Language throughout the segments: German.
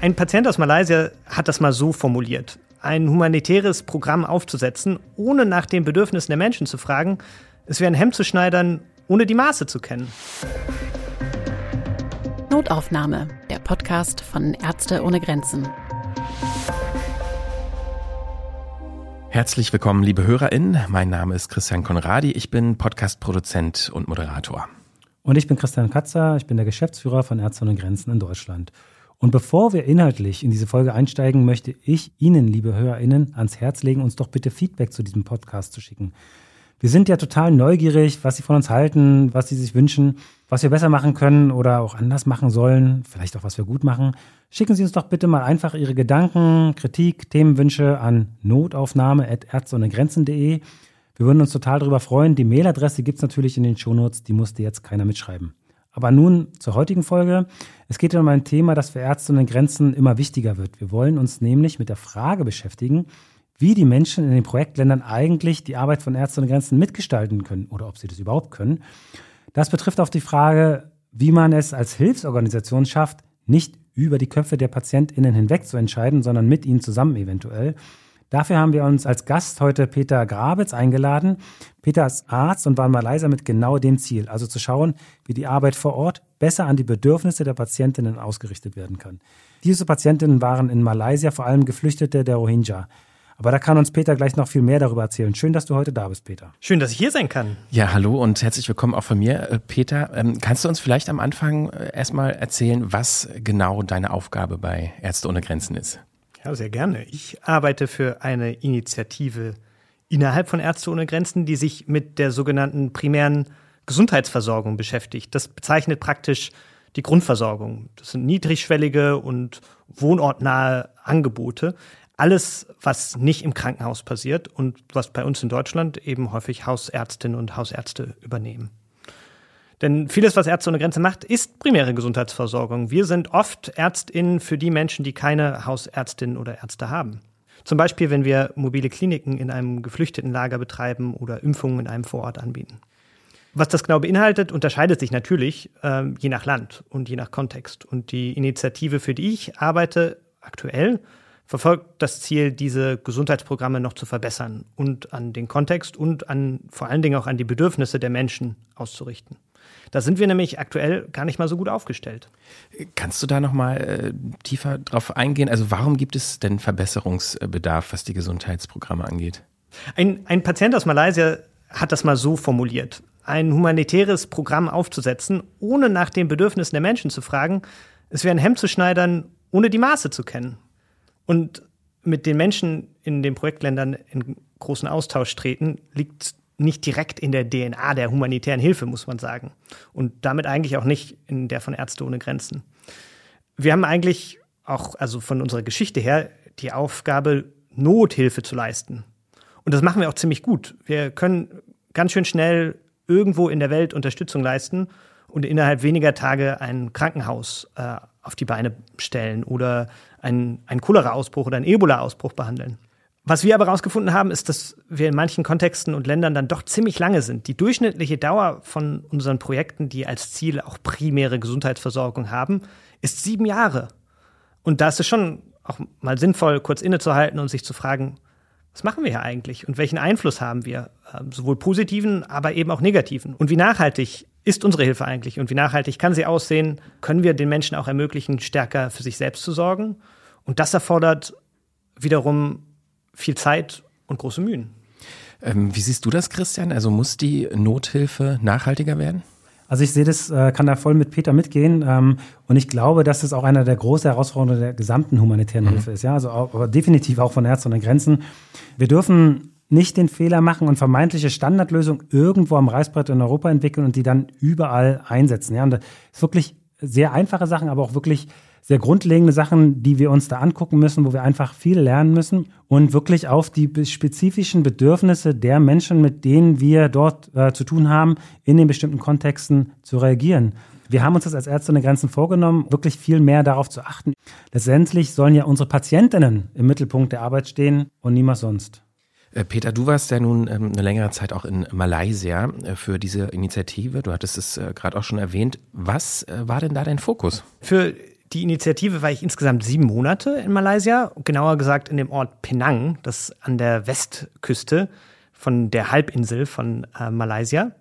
Ein Patient aus Malaysia hat das mal so formuliert. Ein humanitäres Programm aufzusetzen, ohne nach den Bedürfnissen der Menschen zu fragen, es wäre ein Hemd zu schneidern, ohne die Maße zu kennen. Notaufnahme, der Podcast von Ärzte ohne Grenzen. Herzlich willkommen, liebe HörerInnen. Mein Name ist Christian Konradi. Ich bin Podcast-Produzent und Moderator. Und ich bin Christian Katzer. Ich bin der Geschäftsführer von Ärzte ohne Grenzen in Deutschland. Und bevor wir inhaltlich in diese Folge einsteigen, möchte ich Ihnen, liebe HörerInnen, ans Herz legen, uns doch bitte Feedback zu diesem Podcast zu schicken. Wir sind ja total neugierig, was Sie von uns halten, was Sie sich wünschen, was wir besser machen können oder auch anders machen sollen, vielleicht auch was wir gut machen. Schicken Sie uns doch bitte mal einfach Ihre Gedanken, Kritik, Themenwünsche an notaufnahme.erzohnegrenzen.de. Wir würden uns total darüber freuen. Die Mailadresse gibt es natürlich in den Shownotes, die musste jetzt keiner mitschreiben. Aber nun zur heutigen Folge. Es geht um ein Thema, das für Ärzte ohne Grenzen immer wichtiger wird. Wir wollen uns nämlich mit der Frage beschäftigen, wie die Menschen in den Projektländern eigentlich die Arbeit von Ärzte ohne Grenzen mitgestalten können oder ob sie das überhaupt können. Das betrifft auch die Frage, wie man es als Hilfsorganisation schafft, nicht über die Köpfe der PatientInnen hinweg zu entscheiden, sondern mit ihnen zusammen eventuell. Dafür haben wir uns als Gast heute Peter Grabitz eingeladen. Peter ist Arzt und war in Malaysia mit genau dem Ziel, also zu schauen, wie die Arbeit vor Ort besser an die Bedürfnisse der Patientinnen ausgerichtet werden kann. Diese Patientinnen waren in Malaysia vor allem Geflüchtete der Rohingya. Aber da kann uns Peter gleich noch viel mehr darüber erzählen. Schön, dass du heute da bist, Peter. Schön, dass ich hier sein kann. Ja, hallo und herzlich willkommen auch von mir, äh, Peter. Ähm, kannst du uns vielleicht am Anfang äh, erstmal erzählen, was genau deine Aufgabe bei Ärzte ohne Grenzen ist? Ja, sehr gerne. Ich arbeite für eine Initiative innerhalb von Ärzte ohne Grenzen, die sich mit der sogenannten primären Gesundheitsversorgung beschäftigt. Das bezeichnet praktisch die Grundversorgung. Das sind niedrigschwellige und wohnortnahe Angebote, alles, was nicht im Krankenhaus passiert und was bei uns in Deutschland eben häufig Hausärztinnen und Hausärzte übernehmen. Denn vieles, was Ärzte ohne Grenze macht, ist primäre Gesundheitsversorgung. Wir sind oft Ärztinnen für die Menschen, die keine Hausärztinnen oder Ärzte haben. Zum Beispiel, wenn wir mobile Kliniken in einem geflüchteten Lager betreiben oder Impfungen in einem Vorort anbieten. Was das genau beinhaltet, unterscheidet sich natürlich äh, je nach Land und je nach Kontext. Und die Initiative, für die ich arbeite, aktuell, verfolgt das Ziel, diese Gesundheitsprogramme noch zu verbessern und an den Kontext und an vor allen Dingen auch an die Bedürfnisse der Menschen auszurichten. Da sind wir nämlich aktuell gar nicht mal so gut aufgestellt. Kannst du da noch mal äh, tiefer drauf eingehen? Also warum gibt es denn Verbesserungsbedarf, was die Gesundheitsprogramme angeht? Ein, ein Patient aus Malaysia hat das mal so formuliert. Ein humanitäres Programm aufzusetzen, ohne nach den Bedürfnissen der Menschen zu fragen, es wäre ein Hemd zu schneidern, ohne die Maße zu kennen und mit den Menschen in den Projektländern in großen Austausch treten, liegt nicht direkt in der DNA der humanitären Hilfe, muss man sagen. Und damit eigentlich auch nicht in der von Ärzte ohne Grenzen. Wir haben eigentlich auch, also von unserer Geschichte her, die Aufgabe, Nothilfe zu leisten. Und das machen wir auch ziemlich gut. Wir können ganz schön schnell irgendwo in der Welt Unterstützung leisten und innerhalb weniger Tage ein Krankenhaus äh, auf die Beine stellen oder einen, einen Cholera-Ausbruch oder einen Ebola-Ausbruch behandeln. Was wir aber herausgefunden haben, ist, dass wir in manchen Kontexten und Ländern dann doch ziemlich lange sind. Die durchschnittliche Dauer von unseren Projekten, die als Ziel auch primäre Gesundheitsversorgung haben, ist sieben Jahre. Und da ist es schon auch mal sinnvoll, kurz innezuhalten und sich zu fragen, was machen wir hier eigentlich und welchen Einfluss haben wir, ähm, sowohl positiven, aber eben auch negativen? Und wie nachhaltig ist unsere Hilfe eigentlich und wie nachhaltig kann sie aussehen? Können wir den Menschen auch ermöglichen, stärker für sich selbst zu sorgen? Und das erfordert wiederum viel Zeit und große Mühen. Ähm, wie siehst du das, Christian? Also muss die Nothilfe nachhaltiger werden? Also ich sehe das, äh, kann da voll mit Peter mitgehen. Ähm, und ich glaube, dass das auch einer der großen Herausforderungen der gesamten humanitären mhm. Hilfe ist. Ja, also auch, aber definitiv auch von Ärzten ohne Grenzen. Wir dürfen nicht den Fehler machen und vermeintliche Standardlösung irgendwo am Reißbrett in Europa entwickeln und die dann überall einsetzen. Ja, und das ist wirklich sehr einfache Sachen, aber auch wirklich sehr grundlegende Sachen, die wir uns da angucken müssen, wo wir einfach viel lernen müssen und wirklich auf die spezifischen Bedürfnisse der Menschen, mit denen wir dort äh, zu tun haben, in den bestimmten Kontexten zu reagieren. Wir haben uns das als Ärzte ohne Grenzen vorgenommen, wirklich viel mehr darauf zu achten. Letztendlich sollen ja unsere Patientinnen im Mittelpunkt der Arbeit stehen und niemand sonst. Äh, Peter, du warst ja nun ähm, eine längere Zeit auch in Malaysia äh, für diese Initiative. Du hattest es äh, gerade auch schon erwähnt. Was war denn da dein Fokus? Für die Initiative war ich insgesamt sieben Monate in Malaysia, genauer gesagt in dem Ort Penang, das an der Westküste von der Halbinsel von äh, Malaysia.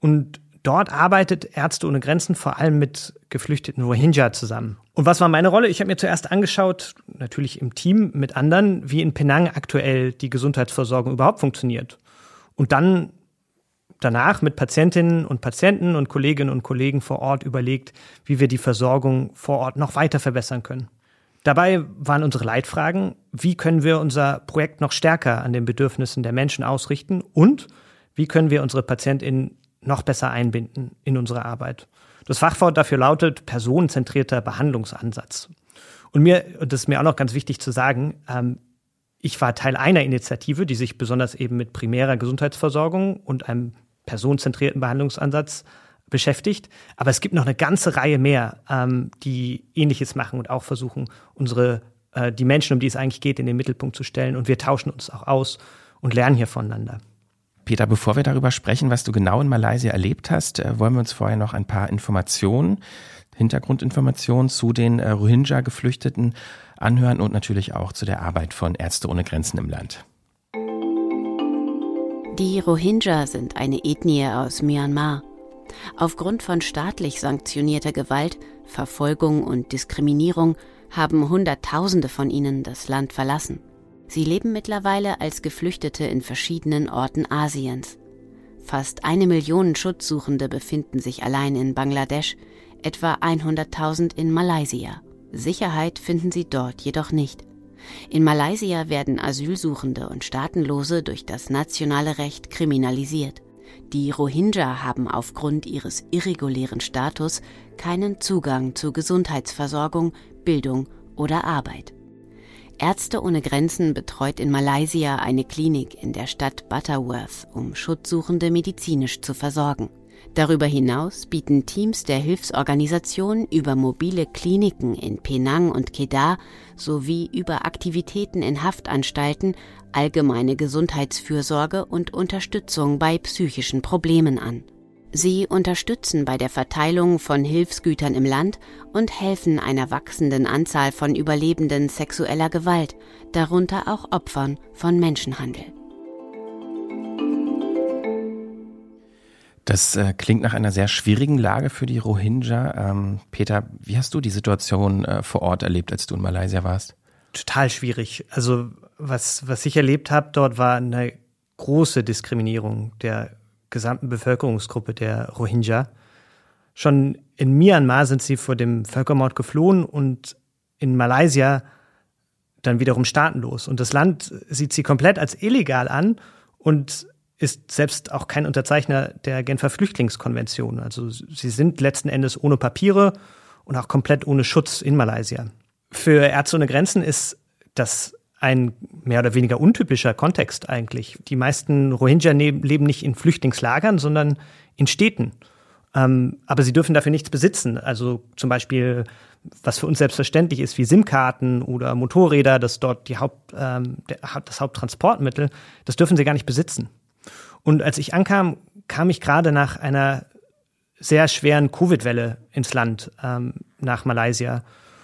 Und dort arbeitet Ärzte ohne Grenzen vor allem mit geflüchteten Rohingya zusammen. Und was war meine Rolle? Ich habe mir zuerst angeschaut, natürlich im Team mit anderen, wie in Penang aktuell die Gesundheitsversorgung überhaupt funktioniert. Und dann danach mit Patientinnen und Patienten und Kolleginnen und Kollegen vor Ort überlegt, wie wir die Versorgung vor Ort noch weiter verbessern können. Dabei waren unsere Leitfragen, wie können wir unser Projekt noch stärker an den Bedürfnissen der Menschen ausrichten und wie können wir unsere Patientinnen noch besser einbinden in unsere Arbeit. Das Fachwort dafür lautet personenzentrierter Behandlungsansatz. Und mir, das ist mir auch noch ganz wichtig zu sagen, ähm, ich war Teil einer Initiative, die sich besonders eben mit primärer Gesundheitsversorgung und einem personenzentrierten Behandlungsansatz beschäftigt. Aber es gibt noch eine ganze Reihe mehr, ähm, die Ähnliches machen und auch versuchen, unsere äh, die Menschen, um die es eigentlich geht, in den Mittelpunkt zu stellen. Und wir tauschen uns auch aus und lernen hier voneinander. Peter, bevor wir darüber sprechen, was du genau in Malaysia erlebt hast, äh, wollen wir uns vorher noch ein paar Informationen, Hintergrundinformationen zu den äh, Rohingya-Geflüchteten anhören und natürlich auch zu der Arbeit von Ärzte ohne Grenzen im Land. Die Rohingya sind eine Ethnie aus Myanmar. Aufgrund von staatlich sanktionierter Gewalt, Verfolgung und Diskriminierung haben Hunderttausende von ihnen das Land verlassen. Sie leben mittlerweile als Geflüchtete in verschiedenen Orten Asiens. Fast eine Million Schutzsuchende befinden sich allein in Bangladesch, etwa 100.000 in Malaysia. Sicherheit finden sie dort jedoch nicht. In Malaysia werden Asylsuchende und Staatenlose durch das nationale Recht kriminalisiert. Die Rohingya haben aufgrund ihres irregulären Status keinen Zugang zu Gesundheitsversorgung, Bildung oder Arbeit. Ärzte ohne Grenzen betreut in Malaysia eine Klinik in der Stadt Butterworth, um Schutzsuchende medizinisch zu versorgen. Darüber hinaus bieten Teams der Hilfsorganisation über mobile Kliniken in Penang und Kedah sowie über Aktivitäten in Haftanstalten allgemeine Gesundheitsfürsorge und Unterstützung bei psychischen Problemen an. Sie unterstützen bei der Verteilung von Hilfsgütern im Land und helfen einer wachsenden Anzahl von Überlebenden sexueller Gewalt, darunter auch Opfern von Menschenhandel. Das äh, klingt nach einer sehr schwierigen Lage für die Rohingya. Ähm, Peter, wie hast du die Situation äh, vor Ort erlebt, als du in Malaysia warst? Total schwierig. Also was, was ich erlebt habe dort war eine große Diskriminierung der gesamten Bevölkerungsgruppe der Rohingya. Schon in Myanmar sind sie vor dem Völkermord geflohen und in Malaysia dann wiederum staatenlos. Und das Land sieht sie komplett als illegal an und ist selbst auch kein Unterzeichner der Genfer Flüchtlingskonvention. Also sie sind letzten Endes ohne Papiere und auch komplett ohne Schutz in Malaysia. Für Ärzte ohne Grenzen ist das ein mehr oder weniger untypischer Kontext eigentlich. Die meisten Rohingya leben nicht in Flüchtlingslagern, sondern in Städten. Ähm, aber sie dürfen dafür nichts besitzen. Also zum Beispiel, was für uns selbstverständlich ist, wie SIM-Karten oder Motorräder, das dort die Haupt, ähm, das Haupttransportmittel, das dürfen sie gar nicht besitzen. Und als ich ankam, kam ich gerade nach einer sehr schweren Covid-Welle ins Land, ähm, nach Malaysia.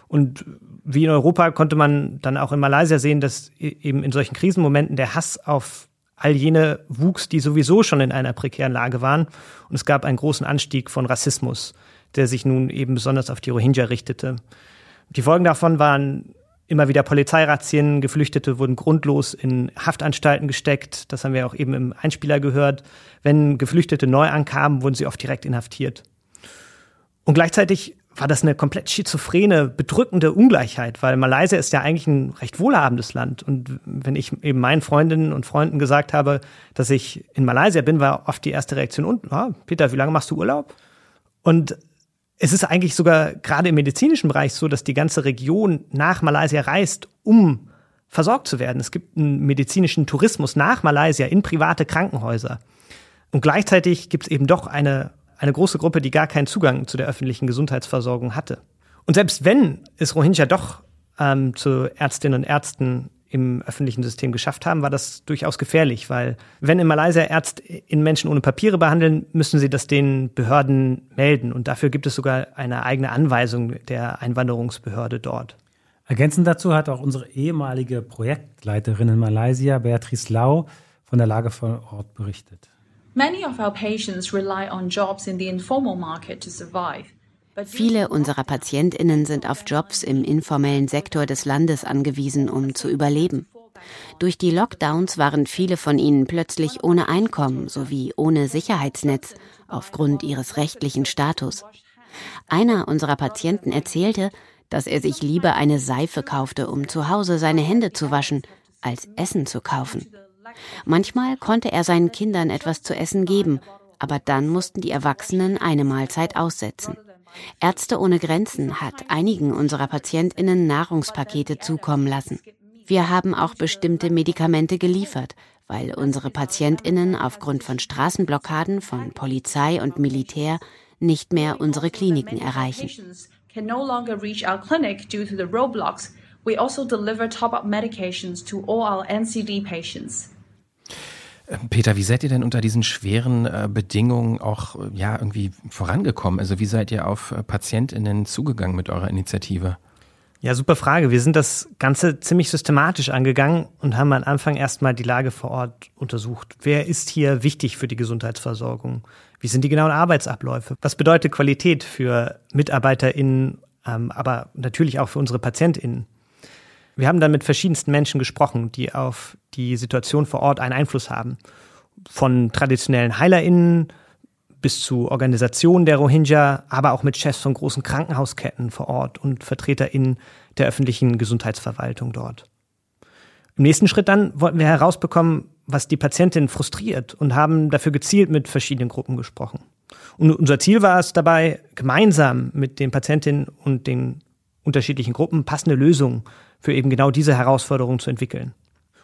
Und wie in Europa konnte man dann auch in Malaysia sehen, dass e-, eben in solchen Krisenmomenten der Hass auf all jene wuchs, die sowieso schon in einer prekären Lage waren. Und es gab einen großen Anstieg von Rassismus, der sich nun eben besonders auf die Rohingya richtete. Die Folgen davon waren immer wieder Polizeirazzien, Geflüchtete wurden grundlos in Haftanstalten gesteckt. Das haben wir auch eben im Einspieler gehört. Wenn Geflüchtete neu ankamen, wurden sie oft direkt inhaftiert. Und gleichzeitig war das eine komplett schizophrene, bedrückende Ungleichheit, weil Malaysia ist ja eigentlich ein recht wohlhabendes Land. Und wenn ich eben meinen Freundinnen und Freunden gesagt habe, dass ich in Malaysia bin, war oft die erste Reaktion, und, ah, Peter, wie lange machst du Urlaub? Und es ist eigentlich sogar gerade im medizinischen Bereich so, dass die ganze Region nach Malaysia reist, um versorgt zu werden. Es gibt einen medizinischen Tourismus nach Malaysia in private Krankenhäuser. Und gleichzeitig gibt es eben doch eine, eine große Gruppe, die gar keinen Zugang zu der öffentlichen Gesundheitsversorgung hatte. Und selbst wenn es Rohingya doch ähm, zu Ärztinnen und Ärzten im öffentlichen System geschafft haben, war das durchaus gefährlich, weil wenn in Malaysia Ärzte in Menschen ohne Papiere behandeln, müssen sie das den Behörden melden. Und dafür gibt es sogar eine eigene Anweisung der Einwanderungsbehörde dort. Ergänzend dazu hat auch unsere ehemalige Projektleiterin in Malaysia, Beatrice Lau, von der Lage vor Ort berichtet. Many of our patients rely on jobs in the informal market to survive. Viele unserer Patientinnen sind auf Jobs im informellen Sektor des Landes angewiesen, um zu überleben. Durch die Lockdowns waren viele von ihnen plötzlich ohne Einkommen sowie ohne Sicherheitsnetz aufgrund ihres rechtlichen Status. Einer unserer Patienten erzählte, dass er sich lieber eine Seife kaufte, um zu Hause seine Hände zu waschen, als Essen zu kaufen. Manchmal konnte er seinen Kindern etwas zu essen geben, aber dann mussten die Erwachsenen eine Mahlzeit aussetzen. Ärzte ohne Grenzen hat einigen unserer Patientinnen Nahrungspakete zukommen lassen. Wir haben auch bestimmte Medikamente geliefert, weil unsere Patientinnen aufgrund von Straßenblockaden von Polizei und Militär nicht mehr unsere Kliniken erreichen. We also deliver top-up medications to all our NCD patients. Ähm, Peter, wie seid ihr denn unter diesen schweren äh, Bedingungen auch äh, ja irgendwie vorangekommen? Also wie seid ihr auf äh, PatientInnen zugegangen mit eurer Initiative? Ja, super Frage. Wir sind das Ganze ziemlich systematisch angegangen und haben am Anfang erstmal die Lage vor Ort untersucht. Wer ist hier wichtig für die Gesundheitsversorgung? Wie sind die genauen Arbeitsabläufe? Was bedeutet Qualität für MitarbeiterInnen, ähm, aber natürlich auch für unsere PatientInnen? Wir haben dann mit verschiedensten Menschen gesprochen, die auf die Situation vor Ort einen Einfluss haben. Von traditionellen HeilerInnen bis zu Organisationen der Rohingya, aber auch mit Chefs von großen Krankenhausketten vor Ort und VertreterInnen der öffentlichen Gesundheitsverwaltung dort. Im nächsten Schritt dann wollten wir herausbekommen, was die Patientin frustriert und haben dafür gezielt mit verschiedenen Gruppen gesprochen. Und unser Ziel war es dabei, gemeinsam mit den Patientinnen und den unterschiedlichen Gruppen passende Lösungen für eben genau diese Herausforderung zu entwickeln.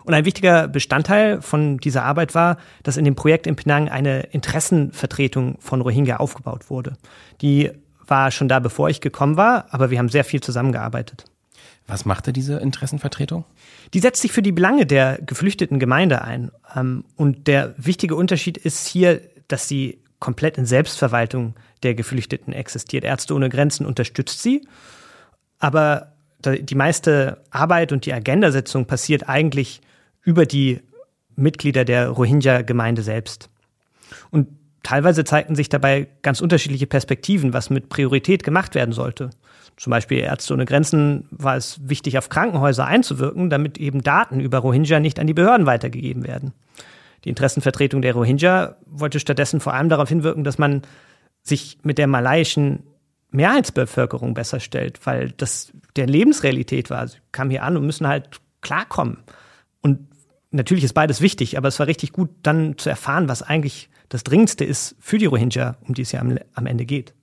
Und ein wichtiger Bestandteil von dieser Arbeit war, dass in dem Projekt in Penang eine Interessenvertretung von Rohingya aufgebaut wurde. Die war schon da, bevor ich gekommen war, aber wir haben sehr viel zusammengearbeitet. Was machte diese Interessenvertretung? Die setzt sich für die Belange der geflüchteten Gemeinde ein. Ähm, und der wichtige Unterschied ist hier, dass sie komplett in Selbstverwaltung der Geflüchteten existiert. Ärzte ohne Grenzen unterstützt sie, aber die meiste Arbeit und die Agendasetzung passiert eigentlich über die Mitglieder der Rohingya-Gemeinde selbst. Und teilweise zeigten sich dabei ganz unterschiedliche Perspektiven, was mit Priorität gemacht werden sollte. Zum Beispiel Ärzte ohne Grenzen war es wichtig, auf Krankenhäuser einzuwirken, damit eben Daten über Rohingya nicht an die Behörden weitergegeben werden. Die Interessenvertretung der Rohingya wollte stattdessen vor allem darauf hinwirken, dass man sich mit der malaiischen Mehrheitsbevölkerung besser stellt, weil das der Lebensrealität war. Sie kamen hier an und müssen halt klarkommen. Und natürlich ist beides wichtig, aber es war richtig gut, dann zu erfahren, was eigentlich das Dringendste ist für die Rohingya, um die es ja am, am Ende geht.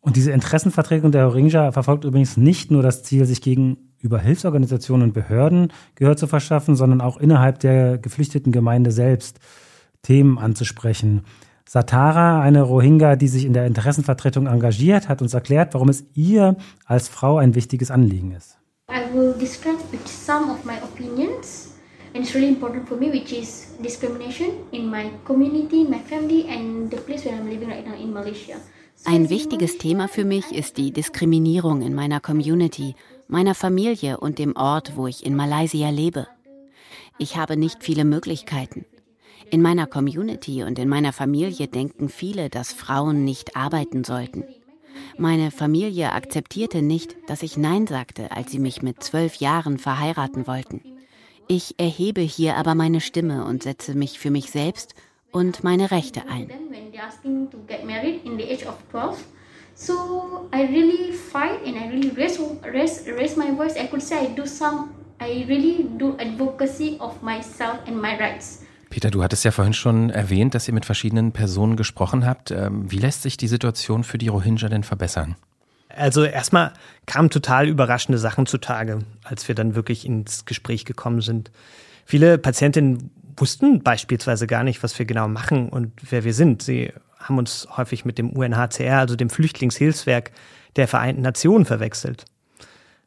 Und diese Interessenvertretung der Rohingya verfolgt übrigens nicht nur das Ziel, sich gegenüber Hilfsorganisationen und Behörden Gehör zu verschaffen, sondern auch innerhalb der geflüchteten Gemeinde selbst Themen anzusprechen. Satara, eine Rohingya, die sich in der Interessenvertretung engagiert, hat uns erklärt, warum es ihr als Frau ein wichtiges Anliegen ist. I will describe some of my opinions and it's really important for me, which is discrimination in my community, my family and the place where I'm living right now in Malaysia. Ein wichtiges Thema für mich ist die Diskriminierung in meiner Community, meiner Familie und dem Ort, wo ich in Malaysia lebe. Ich habe nicht viele Möglichkeiten. In meiner Community und in meiner Familie denken viele, dass Frauen nicht arbeiten sollten. Meine Familie akzeptierte nicht, dass ich Nein sagte, als sie mich mit zwölf Jahren verheiraten wollten. Ich erhebe hier aber meine Stimme und setze mich für mich selbst und meine Rechte ein. So I really fight and I really raise, raise, raise my voice. I could say I do some, I really do advocacy of myself and my rights. Peter, du hattest ja vorhin schon erwähnt, dass ihr mit verschiedenen Personen gesprochen habt. Ähm, wie lässt sich die Situation für die Rohingya denn verbessern? Also erstmal kamen total überraschende Sachen zutage, als wir dann wirklich ins Gespräch gekommen sind. Viele Patientinnen wussten beispielsweise gar nicht, was wir genau machen und wer wir sind. Sie haben uns häufig mit dem UNHCR, also dem Flüchtlingshilfswerk der Vereinten Nationen, verwechselt.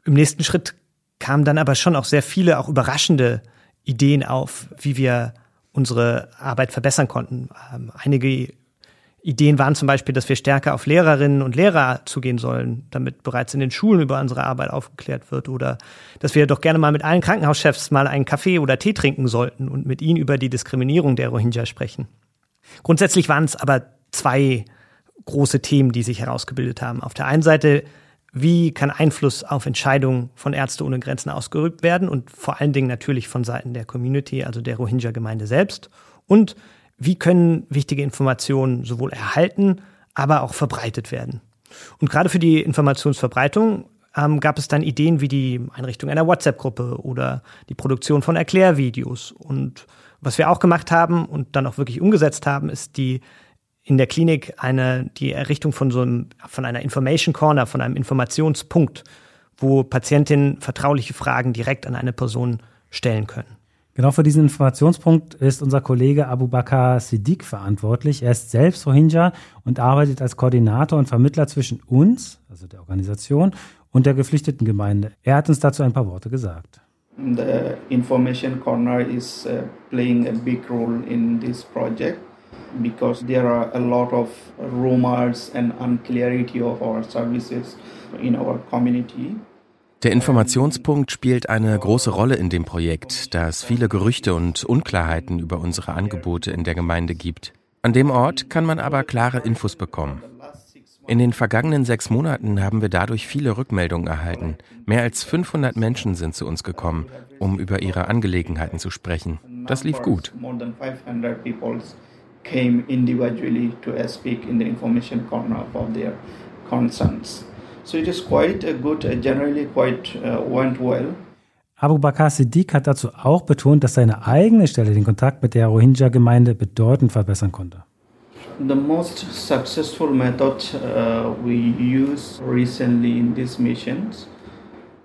Im nächsten Schritt kamen dann aber schon auch sehr viele, auch überraschende Ideen auf, wie wir unsere Arbeit verbessern konnten. Ähm, einige Ideen waren zum Beispiel, dass wir stärker auf Lehrerinnen und Lehrer zugehen sollen, damit bereits in den Schulen über unsere Arbeit aufgeklärt wird oder dass wir doch gerne mal mit allen Krankenhauschefs mal einen Kaffee oder Tee trinken sollten und mit ihnen über die Diskriminierung der Rohingya sprechen. Grundsätzlich waren es aber zwei große Themen, die sich herausgebildet haben. Auf der einen Seite, wie kann Einfluss auf Entscheidungen von Ärzte ohne Grenzen ausgerückt werden und vor allen Dingen natürlich von Seiten der Community, also der Rohingya-Gemeinde selbst. Und wie können wichtige Informationen sowohl erhalten, aber auch verbreitet werden. Und gerade für die Informationsverbreitung ähm, gab es dann Ideen wie die Einrichtung einer WhatsApp-Gruppe oder die Produktion von Erklärvideos. Und was wir auch gemacht haben und dann auch wirklich umgesetzt haben, ist die in der Klinik eine, die Errichtung von so einem, von einer Information Corner, von einem Informationspunkt, wo Patientinnen vertrauliche Fragen direkt an eine Person stellen können. Genau für diesen Informationspunkt ist unser Kollege Abu Bakr Siddiq verantwortlich. Er ist selbst Rohingya und arbeitet als Koordinator und Vermittler zwischen uns, also der Organisation, und der geflüchteten Gemeinde. Er hat uns dazu ein paar Worte gesagt. The information corner is uh, playing a big role in this project because there are a lot of rumors and unclarity of our services in our community. Der Informationspunkt spielt eine große Rolle in dem Projekt, da es viele Gerüchte und Unklarheiten über unsere Angebote in der Gemeinde gibt. An dem Ort kann man aber klare Infos bekommen. In den vergangenen sechs Monaten haben wir dadurch viele Rückmeldungen erhalten. Mehr als 500 Menschen sind zu uns gekommen, um über ihre Angelegenheiten zu sprechen. Das lief gut. Came individually to speak in the information corner about their concerns. So it is quite a good, uh, generally quite uh, went well. Abu Bakr Siddiq hat dazu auch betont, dass seine eigene Stelle den Kontakt mit der Rohingya-Gemeinde bedeutend verbessern konnte. The most successful method uh, we use recently in these missions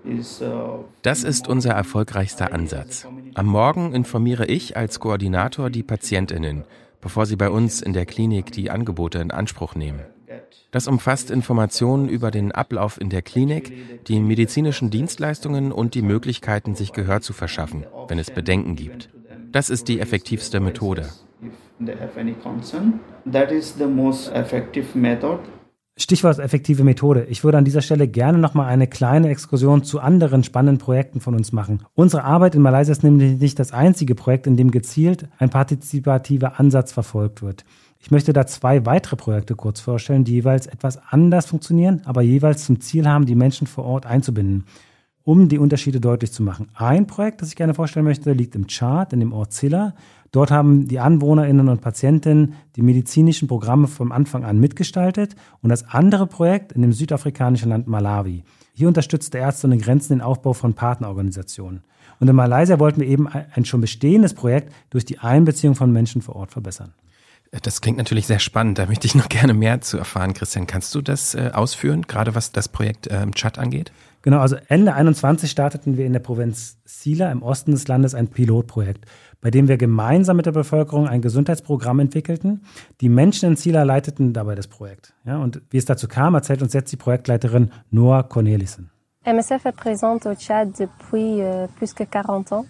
uh, das ist unser erfolgreichster Ansatz. Am Morgen informiere ich als Koordinator die Patientinnen, bevor sie bei uns in der Klinik die Angebote in Anspruch nehmen. Das umfasst Informationen über den Ablauf in der Klinik, die medizinischen Dienstleistungen und die Möglichkeiten, sich Gehör zu verschaffen, wenn es Bedenken gibt. Das ist die effektivste Methode. Stichwort effektive Methode. Ich würde an dieser Stelle gerne nochmal eine kleine Exkursion zu anderen spannenden Projekten von uns machen. Unsere Arbeit in Malaysia ist nämlich nicht das einzige Projekt, in dem gezielt ein partizipativer Ansatz verfolgt wird. Ich möchte da zwei weitere Projekte kurz vorstellen, die jeweils etwas anders funktionieren, aber jeweils zum Ziel haben, die Menschen vor Ort einzubinden, um die Unterschiede deutlich zu machen. Ein Projekt, das ich gerne vorstellen möchte, liegt im Chart, in dem Ort Zilla. Dort haben die AnwohnerInnen und Patientinnen die medizinischen Programme vom Anfang an mitgestaltet. Und das andere Projekt in dem südafrikanischen Land Malawi. Hier unterstützt der Ärzte ohne Grenzen den Aufbau von Partnerorganisationen. Und in Malaysia wollten wir eben ein schon bestehendes Projekt durch die Einbeziehung von Menschen vor Ort verbessern. Das klingt natürlich sehr spannend. Da möchte ich noch gerne mehr zu erfahren. Christian, kannst du das äh, ausführen, gerade was das Projekt äh, Chat angeht? Genau, also Ende 21 starteten wir in der Provinz Sila im Osten des Landes ein Pilotprojekt, bei dem wir gemeinsam mit der Bevölkerung ein Gesundheitsprogramm entwickelten. Die Menschen in Sila leiteten dabei das Projekt. Ja, und wie es dazu kam, erzählt uns jetzt die Projektleiterin Noah Cornelissen. MSF est présente au Tchad depuis euh, plus que 40 ans.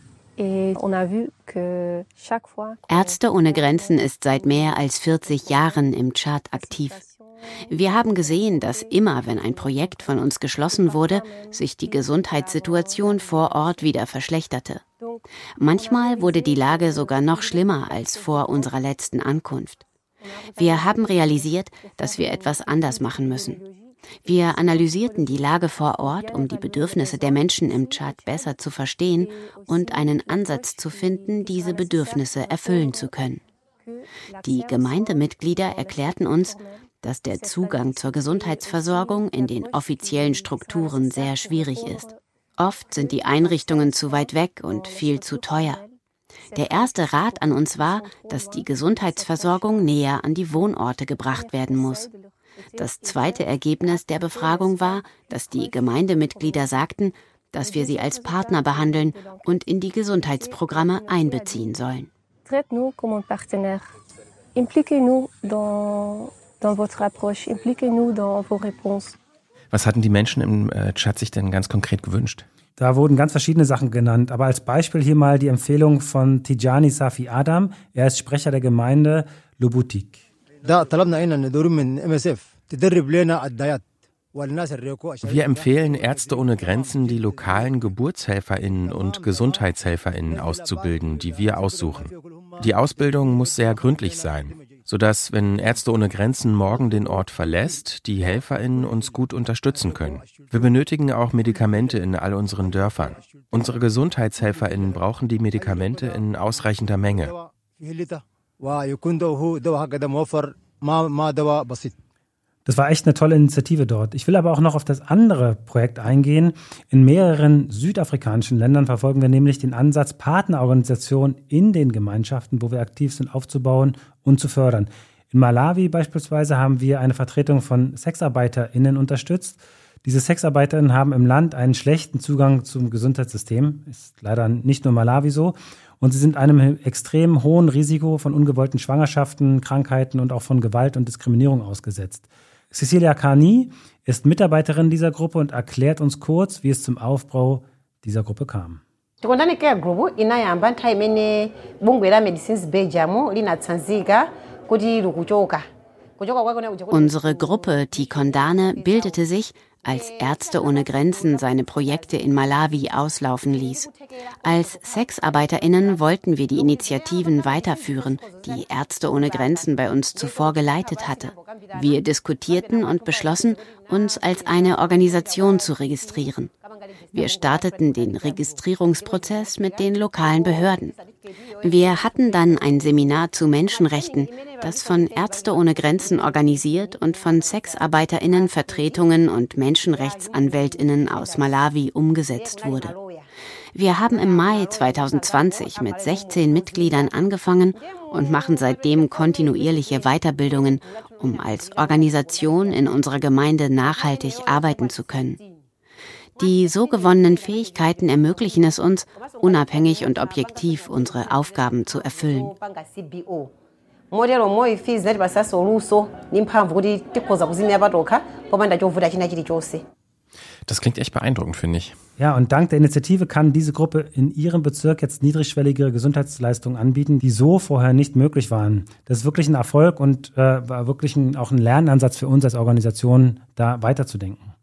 Ärzte ohne Grenzen ist seit mehr als 40 Jahren im Tschad aktiv. Wir haben gesehen, dass immer, wenn ein Projekt von uns geschlossen wurde, sich die Gesundheitssituation vor Ort wieder verschlechterte. Manchmal wurde die Lage sogar noch schlimmer als vor unserer letzten Ankunft. Wir haben realisiert, dass wir etwas anders machen müssen. Wir analysierten die Lage vor Ort, um die Bedürfnisse der Menschen im Tschad besser zu verstehen und einen Ansatz zu finden, diese Bedürfnisse erfüllen zu können. Die Gemeindemitglieder erklärten uns, dass der Zugang zur Gesundheitsversorgung in den offiziellen Strukturen sehr schwierig ist. Oft sind die Einrichtungen zu weit weg und viel zu teuer. Der erste Rat an uns war, dass die Gesundheitsversorgung näher an die Wohnorte gebracht werden muss. Das zweite Ergebnis der Befragung war, dass die Gemeindemitglieder sagten, dass wir sie als Partner behandeln und in die Gesundheitsprogramme einbeziehen sollen. Was hatten die Menschen im äh, Chat sich denn ganz konkret gewünscht? Da wurden ganz verschiedene Sachen genannt, aber als Beispiel hier mal die Empfehlung von Tijani Safi Adam. Er ist Sprecher der Gemeinde Lubutik. Wir empfehlen Ärzte ohne Grenzen, die lokalen Geburtshelferinnen und Gesundheitshelferinnen auszubilden, die wir aussuchen. Die Ausbildung muss sehr gründlich sein, sodass, wenn Ärzte ohne Grenzen morgen den Ort verlässt, die Helferinnen uns gut unterstützen können. Wir benötigen auch Medikamente in all unseren Dörfern. Unsere Gesundheitshelferinnen brauchen die Medikamente in ausreichender Menge. Das war echt eine tolle Initiative dort. Ich will aber auch noch auf das andere Projekt eingehen. In mehreren südafrikanischen Ländern verfolgen wir nämlich den Ansatz, Partnerorganisationen in den Gemeinschaften, wo wir aktiv sind, aufzubauen und zu fördern. In Malawi beispielsweise haben wir eine Vertretung von SexarbeiterInnen unterstützt. Diese SexarbeiterInnen haben im Land einen schlechten Zugang zum Gesundheitssystem. Ist leider nicht nur Malawi so. Und sie sind einem extrem hohen Risiko von ungewollten Schwangerschaften, Krankheiten und auch von Gewalt und Diskriminierung ausgesetzt. Cecilia Carni ist Mitarbeiterin dieser Gruppe und erklärt uns kurz, wie es zum Aufbau dieser Gruppe kam. tikondani care group inayamba nthawi imene bungwe la medicines belgium linatsanzika kuti likuchoka Unsere Gruppe Tikondane bildete sich, als Ärzte ohne Grenzen seine Projekte in Malawi auslaufen ließ. Als Sexarbeiterinnen wollten wir die Initiativen weiterführen, die Ärzte ohne Grenzen bei uns zuvor geleitet hatte. Wir diskutierten und beschlossen, uns als eine Organisation zu registrieren. Wir starteten den Registrierungsprozess mit den lokalen Behörden. Wir hatten dann ein Seminar zu Menschenrechten, das von Ärzte ohne Grenzen organisiert und von Sexarbeiterinnen, Vertretungen und Menschenrechtsanwältinnen aus Malawi umgesetzt wurde. Wir haben im Mai 2020 mit 16 Mitgliedern angefangen und machen seitdem kontinuierliche Weiterbildungen, um als Organisation in unserer Gemeinde nachhaltig arbeiten zu können. Die so gewonnenen Fähigkeiten ermöglichen es uns, unabhängig und objektiv unsere Aufgaben zu erfüllen. Das klingt echt beeindruckend, finde ich. Ja, und dank der Initiative kann diese Gruppe in ihrem Bezirk jetzt niedrigschwelligere Gesundheitsleistungen anbieten, die so vorher nicht möglich waren. Das ist wirklich ein Erfolg und äh, war wirklich ein, auch ein Lernansatz für uns als Organisation, da weiterzudenken.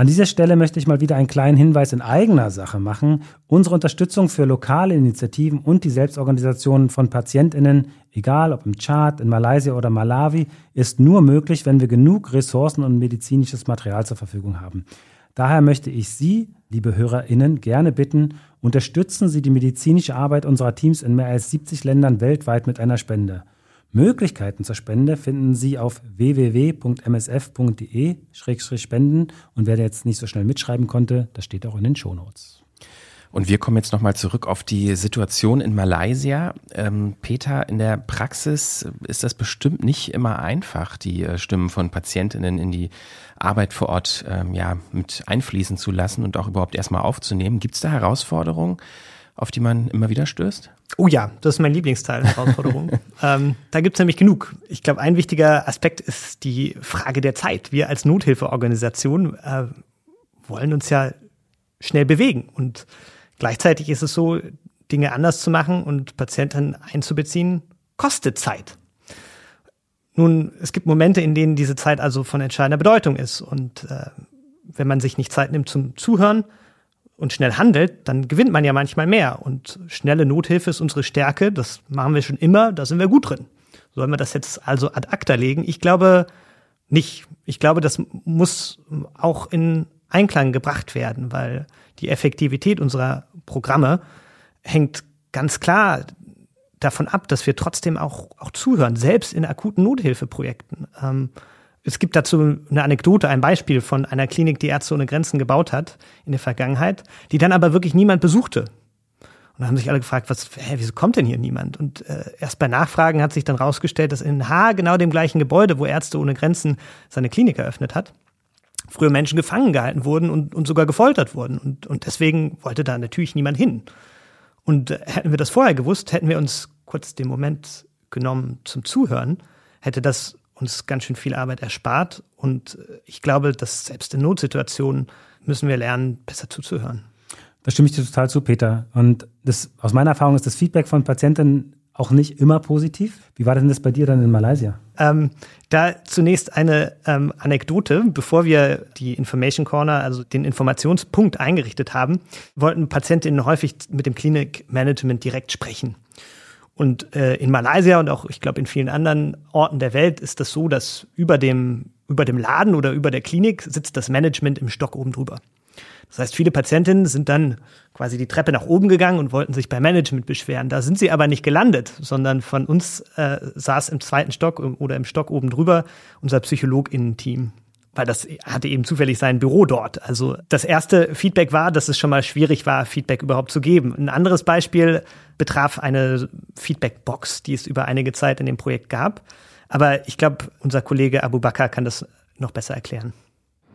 An dieser Stelle möchte ich mal wieder einen kleinen Hinweis in eigener Sache machen. Unsere Unterstützung für lokale Initiativen und die Selbstorganisation von PatientInnen, egal ob im Tschad, in Malaysia oder Malawi, ist nur möglich, wenn wir genug Ressourcen und medizinisches Material zur Verfügung haben. Daher möchte ich Sie, liebe HörerInnen, gerne bitten, unterstützen Sie die medizinische Arbeit unserer Teams in mehr als 70 Ländern weltweit mit einer Spende. Möglichkeiten zur Spende finden Sie auf www.msf.de-spenden und wer jetzt nicht so schnell mitschreiben konnte, das steht auch in den Shownotes. Und wir kommen jetzt nochmal zurück auf die Situation in Malaysia. Ähm, Peter, in der Praxis ist das bestimmt nicht immer einfach, die äh, Stimmen von Patientinnen in die Arbeit vor Ort ähm, ja, mit einfließen zu lassen und auch überhaupt erstmal aufzunehmen. Gibt es da Herausforderungen, auf die man immer wieder stößt? Oh ja, das ist mein Lieblingsteil, Herausforderung. ähm, da gibt's nämlich genug. Ich glaube, ein wichtiger Aspekt ist die Frage der Zeit. Wir als Nothilfeorganisation äh, wollen uns ja schnell bewegen und Gleichzeitig ist es so, Dinge anders zu machen und Patienten einzubeziehen, kostet Zeit. Nun, es gibt Momente, in denen diese Zeit also von entscheidender Bedeutung ist. Und äh, wenn man sich nicht Zeit nimmt zum Zuhören und schnell handelt, dann gewinnt man ja manchmal mehr. Und schnelle Nothilfe ist unsere Stärke. Das machen wir schon immer. Da sind wir gut drin. Sollen wir das jetzt also ad acta legen? Ich glaube nicht. Ich glaube, das muss auch in Einklang gebracht werden, weil die Effektivität unserer Programme hängt ganz klar davon ab, dass wir trotzdem auch, auch zuhören, selbst in akuten Nothilfeprojekten. Ähm, es gibt dazu eine Anekdote, ein Beispiel von einer Klinik, die Ärzte ohne Grenzen gebaut hat in der Vergangenheit, die dann aber wirklich niemand besuchte. Und haben sich alle gefragt, was, hä, wieso kommt denn hier niemand? Und äh, erst bei Nachfragen hat sich dann rausgestellt, dass in Haar genau dem gleichen Gebäude, wo Ärzte ohne Grenzen seine Klinik eröffnet hat, früher Menschen gefangen gehalten wurden und, und sogar gefoltert wurden. Und, und deswegen wollte da natürlich niemand hin. Und äh, hätten wir das vorher gewusst, hätten wir uns kurz den Moment genommen zum Zuhören, hätte das uns ganz schön viel Arbeit erspart. Und äh, ich glaube, dass selbst in Notsituationen müssen wir lernen, besser zuzuhören. Da stimme ich dir total zu, Peter. Und das, aus meiner Erfahrung ist das Feedback von Patienten auch nicht immer positiv. Wie war denn das bei dir dann in Malaysia? Ähm, da zunächst eine ähm, Anekdote. Bevor wir die Information Corner, also den Informationspunkt eingerichtet haben, wollten Patientinnen häufig mit dem Klinikmanagement direkt sprechen. Und äh, in Malaysia und auch, ich glaube, in vielen anderen Orten der Welt ist das so, dass über dem, über dem Laden oder über der Klinik sitzt das Management im Stock oben drüber. Das heißt, viele Patientinnen sind dann quasi die Treppe nach oben gegangen und wollten sich beim Management beschweren. Da sind sie aber nicht gelandet, sondern von uns äh, saß im zweiten Stock oder im Stock oben drüber unser PsychologInnen-Team. Weil das hatte eben zufällig sein Büro dort. Also das erste Feedback war, dass es schon mal schwierig war, Feedback überhaupt zu geben. Ein anderes Beispiel betraf eine Feedback-Box, die es über einige Zeit in dem Projekt gab. Aber ich glaube, unser Kollege Abu Bakr kann das noch besser erklären.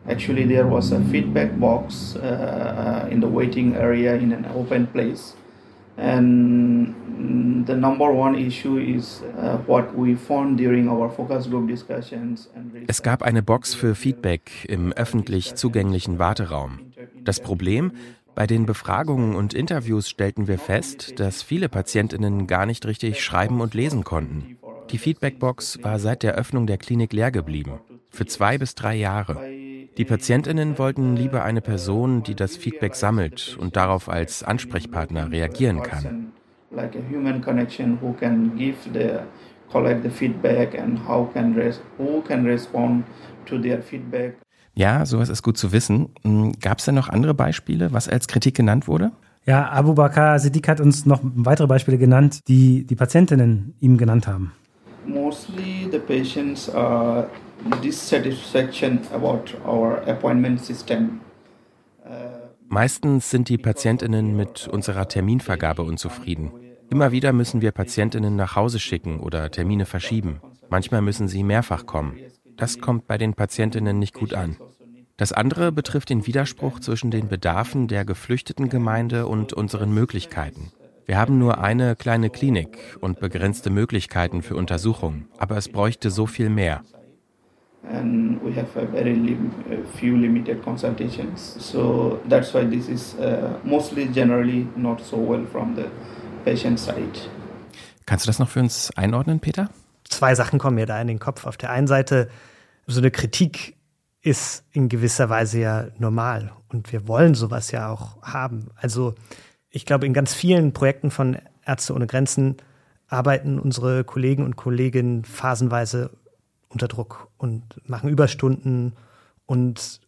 Actually, there was a feedback box uh, in the waiting area in an open place. Es gab eine Box für Feedback im öffentlich zugänglichen Warteraum. Das Problem, bei den Befragungen und Interviews stellten wir fest, dass viele Patientinnen gar nicht richtig schreiben und lesen konnten. Die Feedbackbox war seit der Öffnung der Klinik leer geblieben, für zwei bis drei Jahre. Die Patientinnen wollten lieber eine Person, die das Feedback sammelt und darauf als Ansprechpartner reagieren kann. Ja, sowas ist gut zu wissen. Hm, Gab es denn noch andere Beispiele, was als Kritik genannt wurde? Ja, Abu Bakr Siddiq hat uns noch weitere Beispiele genannt, die die Patientinnen ihm genannt haben. Mostly the patients are dissatisfaction about our appointment system. Meistens sind die Patientinnen mit unserer Terminvergabe unzufrieden. Immer wieder müssen wir Patientinnen nach Hause schicken oder Termine verschieben. Manchmal müssen sie mehrfach kommen. Das kommt bei den Patientinnen nicht gut an. Das andere betrifft den Widerspruch zwischen den Bedarfen der geflüchteten Gemeinde und unseren Möglichkeiten. Wir haben nur eine kleine Klinik und begrenzte Möglichkeiten für Untersuchungen, aber es bräuchte so viel mehr and we have a very lim few limited consultations. So that's why this is uh, mostly generally not so well from the patient side. Kannst du das noch für uns einordnen, Peter? Zwei Sachen kommen mir da in den Kopf. Auf der einen Seite, so eine Kritik ist in gewisser Weise ja normal und wir wollen sowas ja auch haben. Also ich glaube, in ganz vielen Projekten von Ärzte ohne Grenzen arbeiten unsere Kollegen und Kolleginnen phasenweise unter Druck und machen Überstunden und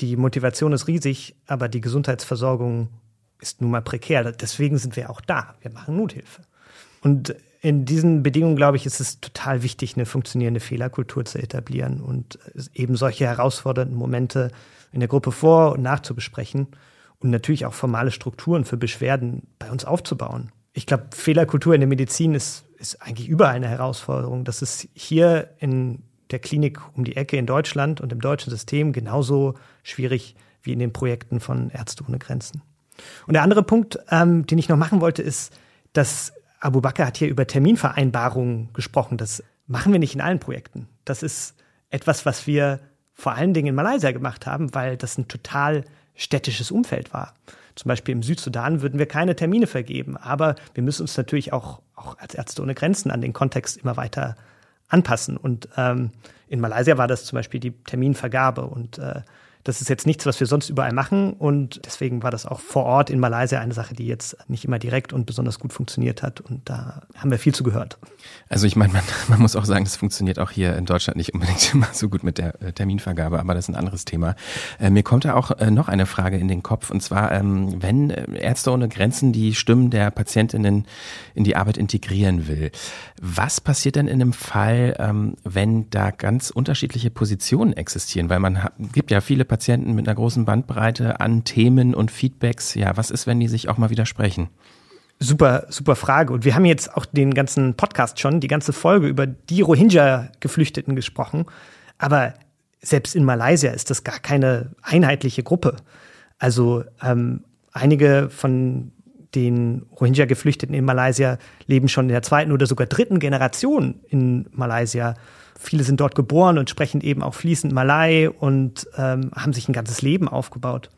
die Motivation ist riesig, aber die Gesundheitsversorgung ist nun mal prekär. Deswegen sind wir auch da. Wir machen Nothilfe. Und in diesen Bedingungen, glaube ich, ist es total wichtig, eine funktionierende Fehlerkultur zu etablieren und eben solche herausfordernden Momente in der Gruppe vor- und nachzubesprechen und natürlich auch formale Strukturen für Beschwerden bei uns aufzubauen. Ich glaube, Fehlerkultur in der Medizin ist, ist eigentlich überall eine Herausforderung. Das ist hier in der Klinik um die Ecke in Deutschland und im deutschen System genauso schwierig wie in den Projekten von Ärzte ohne Grenzen. Und der andere Punkt, ähm, den ich noch machen wollte, ist, dass Abu Bakr hat hier über Terminvereinbarungen gesprochen. Das machen wir nicht in allen Projekten. Das ist etwas, was wir vor allen Dingen in Malaysia gemacht haben, weil das ein total städtisches Umfeld war. Zum Beispiel im Südsudan würden wir keine Termine vergeben, aber wir müssen uns natürlich auch, auch als Ärzte ohne Grenzen an den Kontext immer weiter anpassen. Und ähm, in Malaysia war das zum Beispiel die Terminvergabe. Und äh, das ist jetzt nichts, was wir sonst überall machen. Und deswegen war das auch vor Ort in Malaysia eine Sache, die jetzt nicht immer direkt und besonders gut funktioniert hat. Und da haben wir viel zu gehört. Also ich meine, man, man muss auch sagen, es funktioniert auch hier in Deutschland nicht unbedingt immer so gut mit der äh, Terminvergabe, aber das ist ein anderes Thema. Äh, mir kommt da auch äh, noch eine Frage in den Kopf. Und zwar, ähm, wenn Ärzte ohne Grenzen die Stimmen der Patientinnen in die Arbeit integrieren will, was passiert denn in einem Fall, ähm, wenn da ganz unterschiedliche Positionen existieren? Weil man gibt ja viele Patienten, Patienten mit einer großen Bandbreite an Themen und Feedbacks. Ja, was ist, wenn die sich auch mal widersprechen? Super, super Frage. Und wir haben jetzt auch den ganzen Podcast schon, die ganze Folge über die Rohingya-Geflüchteten gesprochen. Aber selbst in Malaysia ist das gar keine einheitliche Gruppe. Also ähm, einige von den Rohingya-Geflüchteten in Malaysia leben schon in der zweiten oder sogar dritten Generation in Malaysia. Viele sind dort geboren und sprechen eben auch fließend Malai und ähm, haben sich ein ganzes Leben aufgebaut.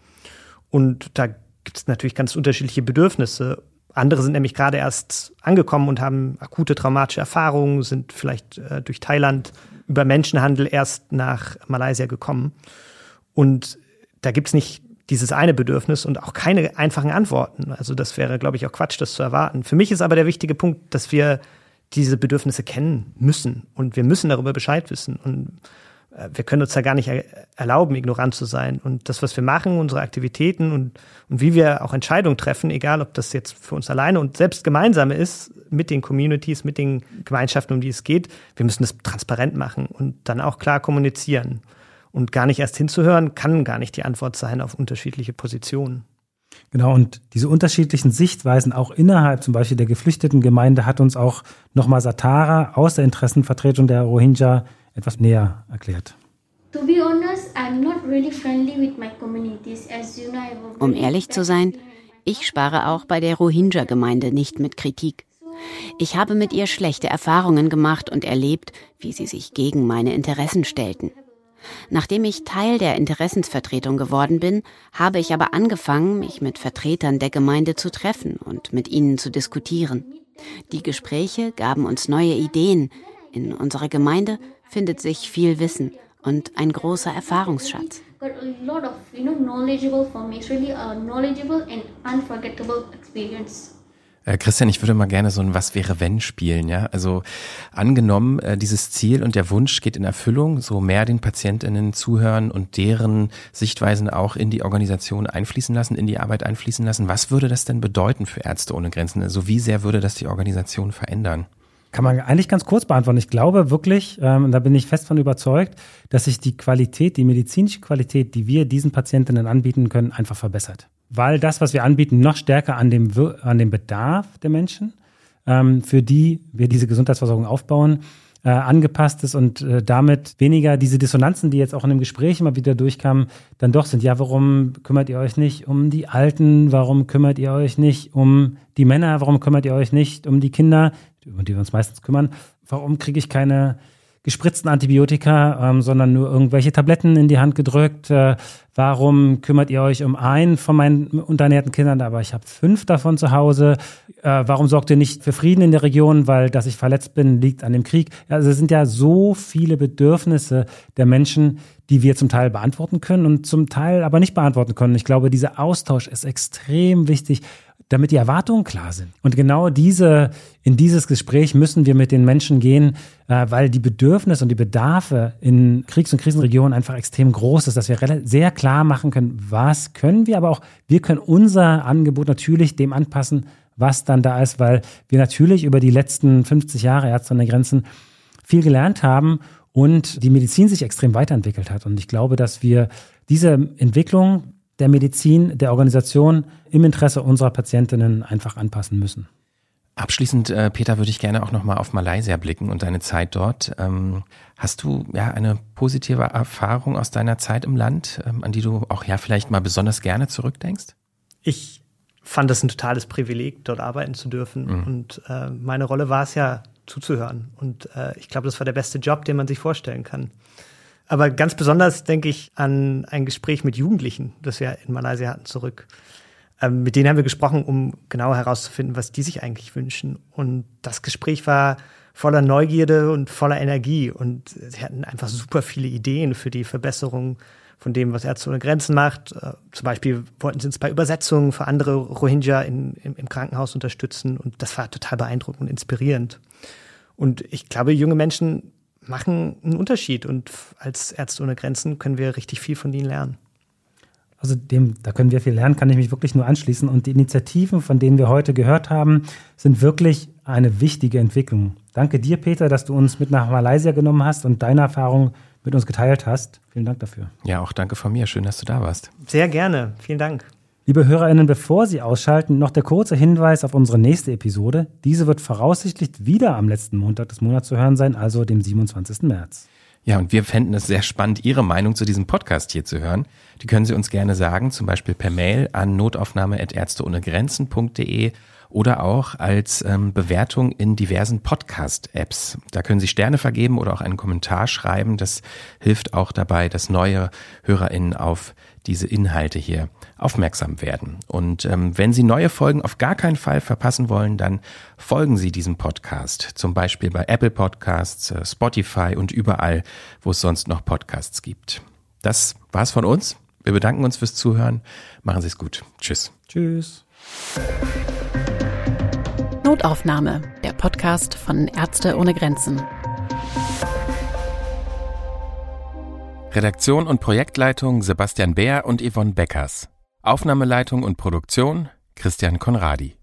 Und da gibt es natürlich ganz unterschiedliche Bedürfnisse. Andere sind nämlich gerade erst angekommen und haben akute traumatische Erfahrungen, sind vielleicht äh, durch Thailand über Menschenhandel erst nach Malaysia gekommen. Und da gibt es nicht dieses eine Bedürfnis und auch keine einfachen Antworten. Also das wäre, glaube ich, auch Quatsch, das zu erwarten. Für mich ist aber der wichtige Punkt, dass wir diese Bedürfnisse kennen müssen und wir müssen darüber Bescheid wissen und äh, wir können uns da gar nicht erlauben, ignorant zu sein. Und das, was wir machen, unsere Aktivitäten und, und wie wir auch Entscheidungen treffen, egal ob das jetzt für uns alleine und selbst gemeinsame ist, mit den Communities, mit den Gemeinschaften, um die es geht, wir müssen das transparent machen und dann auch klar kommunizieren. Und gar nicht erst hinzuhören, kann gar nicht die Antwort sein auf unterschiedliche Positionen. Genau, und diese unterschiedlichen Sichtweisen auch innerhalb zum Beispiel der geflüchteten Gemeinde hat uns auch nochmal Satara aus der Interessenvertretung der Rohingya etwas näher erklärt. Um ehrlich zu sein, ich spare auch bei der Rohingya-Gemeinde nicht mit Kritik. Ich habe mit ihr schlechte Erfahrungen gemacht und erlebt, wie sie sich gegen meine Interessen stellten. Nachdem ich Teil der Interessensvertretung geworden bin, habe ich aber angefangen, mich mit Vertretern der Gemeinde zu treffen und mit ihnen zu diskutieren. Die Gespräche gaben uns neue Ideen. In unserer Gemeinde findet sich viel Wissen und ein großer Erfahrungsschatz. Got Äh, Christian, ich würde mal gerne so ein Was wäre wenn spielen, ja? Also angenommen, äh, dieses Ziel und der Wunsch geht in Erfüllung, so mehr den PatientInnen zuhören und deren Sichtweisen auch in die Organisation einfließen lassen, in die Arbeit einfließen lassen. Was würde das denn bedeuten für Ärzte ohne Grenzen? Also wie sehr würde das die Organisation verändern? Kann man eigentlich ganz kurz beantworten. Ich glaube wirklich, ähm, da bin ich fest von überzeugt, dass sich die Qualität, die medizinische Qualität, die wir diesen Patientinnen anbieten können, einfach verbessert weil das, was wir anbieten, noch stärker an dem, an dem Bedarf der Menschen, ähm, für die wir diese Gesundheitsversorgung aufbauen, äh, angepasst ist und äh, damit weniger diese Dissonanzen, die jetzt auch in dem Gespräch immer wieder durchkamen, dann doch sind. Ja, warum kümmert ihr euch nicht um die Alten? Warum kümmert ihr euch nicht um die Männer? Warum kümmert ihr euch nicht um die Kinder, um die wir uns meistens kümmern? Warum kriege ich keine gespritzten Antibiotika, ähm, sondern nur irgendwelche Tabletten in die Hand gedrückt. Äh, warum kümmert ihr euch um einen von meinen unterernährten Kindern, aber ich habe fünf davon zu Hause? Äh, warum sorgt ihr nicht für Frieden in der Region, weil dass ich verletzt bin, liegt an dem Krieg? Also es sind ja so viele Bedürfnisse der Menschen, die wir zum Teil beantworten können und zum Teil aber nicht beantworten können. Ich glaube, dieser Austausch ist extrem wichtig damit die Erwartungen klar sind. Und genau diese, in dieses Gespräch müssen wir mit den Menschen gehen, äh, weil die Bedürfnisse und die Bedarfe in Kriegs- und Krisenregionen einfach extrem groß ist, dass wir sehr klar machen können, was können wir, aber auch wir können unser Angebot natürlich dem anpassen, was dann da ist, weil wir natürlich über die letzten 50 Jahre Ärzte an der Grenzen viel gelernt haben und die Medizin sich extrem weiterentwickelt hat. Und ich glaube, dass wir diese Entwicklung der Medizin, der Organisation im Interesse unserer Patientinnen einfach anpassen müssen. Abschließend, äh, Peter, würde ich gerne auch nochmal auf Malaysia blicken und deine Zeit dort. Ähm, hast du ja eine positive Erfahrung aus deiner Zeit im Land, ähm, an die du auch ja vielleicht mal besonders gerne zurückdenkst? Ich fand es ein totales Privileg, dort arbeiten zu dürfen. Mhm. Und äh, meine Rolle war es ja, zuzuhören. Und äh, ich glaube, das war der beste Job, den man sich vorstellen kann. Aber ganz besonders denke ich an ein Gespräch mit Jugendlichen, das wir in Malaysia hatten, zurück. Ähm, mit denen haben wir gesprochen, um genau herauszufinden, was die sich eigentlich wünschen. Und das Gespräch war voller Neugierde und voller Energie. Und sie hatten einfach super viele Ideen für die Verbesserung von dem, was Ärzte ohne Grenzen macht. Äh, zum Beispiel wollten sie uns bei Übersetzungen für andere Rohingya in, im, im Krankenhaus unterstützen. Und das war total beeindruckend und inspirierend. Und ich glaube, junge Menschen machen einen Unterschied und als Ärzte ohne Grenzen können wir richtig viel von ihnen lernen. Also dem, da können wir viel lernen, kann ich mich wirklich nur anschließen. Und die Initiativen, von denen wir heute gehört haben, sind wirklich eine wichtige Entwicklung. Danke dir, Peter, dass du uns mit nach Malaysia genommen hast und deine Erfahrung mit uns geteilt hast. Vielen Dank dafür. Ja, auch danke von mir. Schön, dass du da warst. Sehr gerne. Vielen Dank. Liebe HörerInnen, bevor Sie ausschalten, noch der kurze Hinweis auf unsere nächste Episode. Diese wird voraussichtlich wieder am letzten Montag des Monats zu hören sein, also dem 27. März. Ja, und wir fänden es sehr spannend, Ihre Meinung zu diesem Podcast hier zu hören. Die können Sie uns gerne sagen, zum Beispiel per Mail an notaufnahme.ärzteohnegrenzen.de oder auch als ähm, Bewertung in diversen Podcast-Apps. Da können Sie Sterne vergeben oder auch einen Kommentar schreiben. Das hilft auch dabei, dass neue HörerInnen auf diese Inhalte hier aufmerksam werden. Und ähm, wenn Sie neue Folgen auf gar keinen Fall verpassen wollen, dann folgen Sie diesem Podcast. Zum Beispiel bei Apple Podcasts, äh, Spotify und überall, wo es sonst noch Podcasts gibt. Das war's von uns. Wir bedanken uns fürs Zuhören. Machen Sie es gut. Tschüss. Tschüss. Notaufnahme, der Podcast von Ärzte ohne Grenzen. Redaktion und Projektleitung Sebastian Beer und Yvonne Beckers. Aufnahmeleitung und Produktion Christian Konradi.